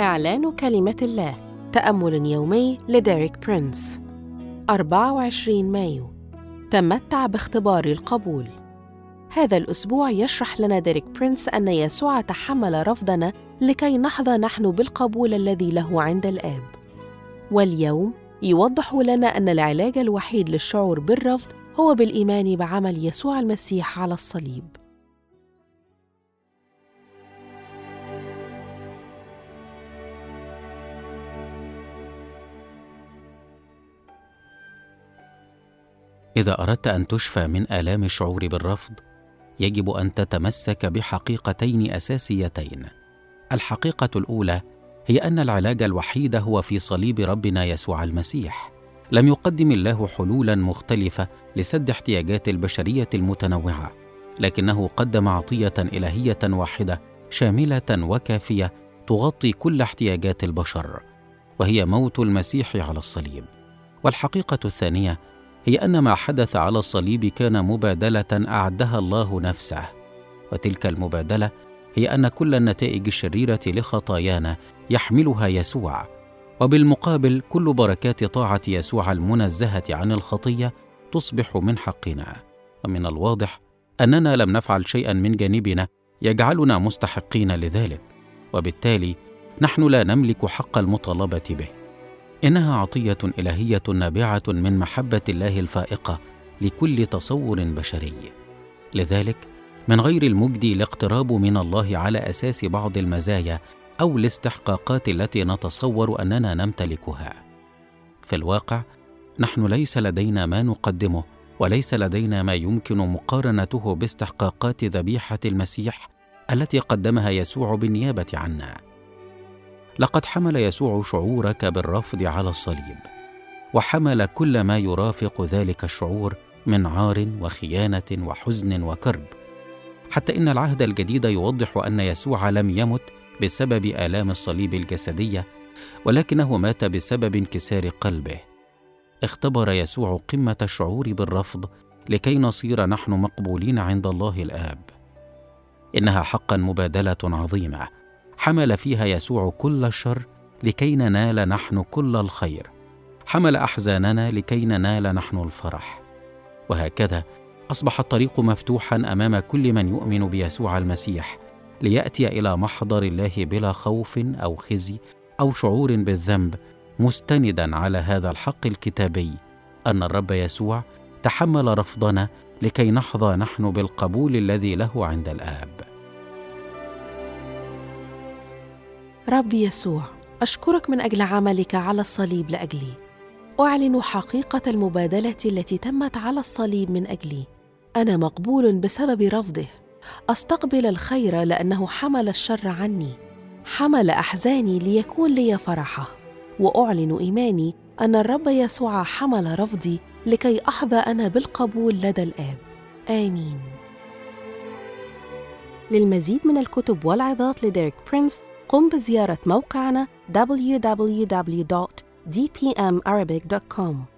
إعلان كلمة الله. تأمل يومي لديريك برينس. 24 مايو. تمتع باختبار القبول. هذا الأسبوع يشرح لنا ديريك برينس أن يسوع تحمل رفضنا لكي نحظى نحن بالقبول الذي له عند الآب. واليوم يوضح لنا أن العلاج الوحيد للشعور بالرفض هو بالإيمان بعمل يسوع المسيح على الصليب. إذا أردت أن تشفى من آلام الشعور بالرفض، يجب أن تتمسك بحقيقتين أساسيتين. الحقيقة الأولى هي أن العلاج الوحيد هو في صليب ربنا يسوع المسيح. لم يقدم الله حلولا مختلفة لسد احتياجات البشرية المتنوعة، لكنه قدم عطية إلهية واحدة شاملة وكافية تغطي كل احتياجات البشر، وهي موت المسيح على الصليب. والحقيقة الثانية هي أن ما حدث على الصليب كان مبادلة أعدها الله نفسه. وتلك المبادلة هي أن كل النتائج الشريرة لخطايانا يحملها يسوع. وبالمقابل كل بركات طاعة يسوع المنزهة عن الخطية تصبح من حقنا. ومن الواضح أننا لم نفعل شيئا من جانبنا يجعلنا مستحقين لذلك. وبالتالي نحن لا نملك حق المطالبة به. إنها عطية إلهية نابعة من محبة الله الفائقة لكل تصور بشري. لذلك من غير المجدي الاقتراب من الله على أساس بعض المزايا أو الاستحقاقات التي نتصور أننا نمتلكها. في الواقع نحن ليس لدينا ما نقدمه وليس لدينا ما يمكن مقارنته باستحقاقات ذبيحة المسيح التي قدمها يسوع بالنيابة عنا. لقد حمل يسوع شعورك بالرفض على الصليب وحمل كل ما يرافق ذلك الشعور من عار وخيانة وحزن وكرب. حتى إن العهد الجديد يوضح أن يسوع لم يمت بسبب آلام الصليب الجسدية ولكنه مات بسبب انكسار قلبه. اختبر يسوع قمة الشعور بالرفض لكي نصير نحن مقبولين عند الله الآب. إنها حقا مبادلة عظيمة حمل فيها يسوع كل الشر لكي ننال نحن كل الخير. حمل أحزاننا لكي ننال نحن الفرح. وهكذا أصبح الطريق مفتوحا أمام كل من يؤمن بيسوع المسيح ليأتي إلى محضر الله بلا خوف أو خزي أو شعور بالذنب مستندا على هذا الحق الكتابي أن الرب يسوع تحمل رفضنا لكي نحظى نحن بالقبول الذي له عند الآب. رب يسوع أشكرك من أجل عملك على الصليب لأجلي. أعلن حقيقة المبادلة التي تمت على الصليب من أجلي. أنا مقبول بسبب رفضه. أستقبل الخير لأنه حمل الشر عني. حمل أحزاني ليكون لي فرحة. وأعلن إيماني أن الرب يسوع حمل رفضي لكي أحظى أنا بالقبول لدى الآب. آمين. للمزيد من الكتب والعظات لديريك برينس قم بزيارة موقعنا www.dpmarabic.com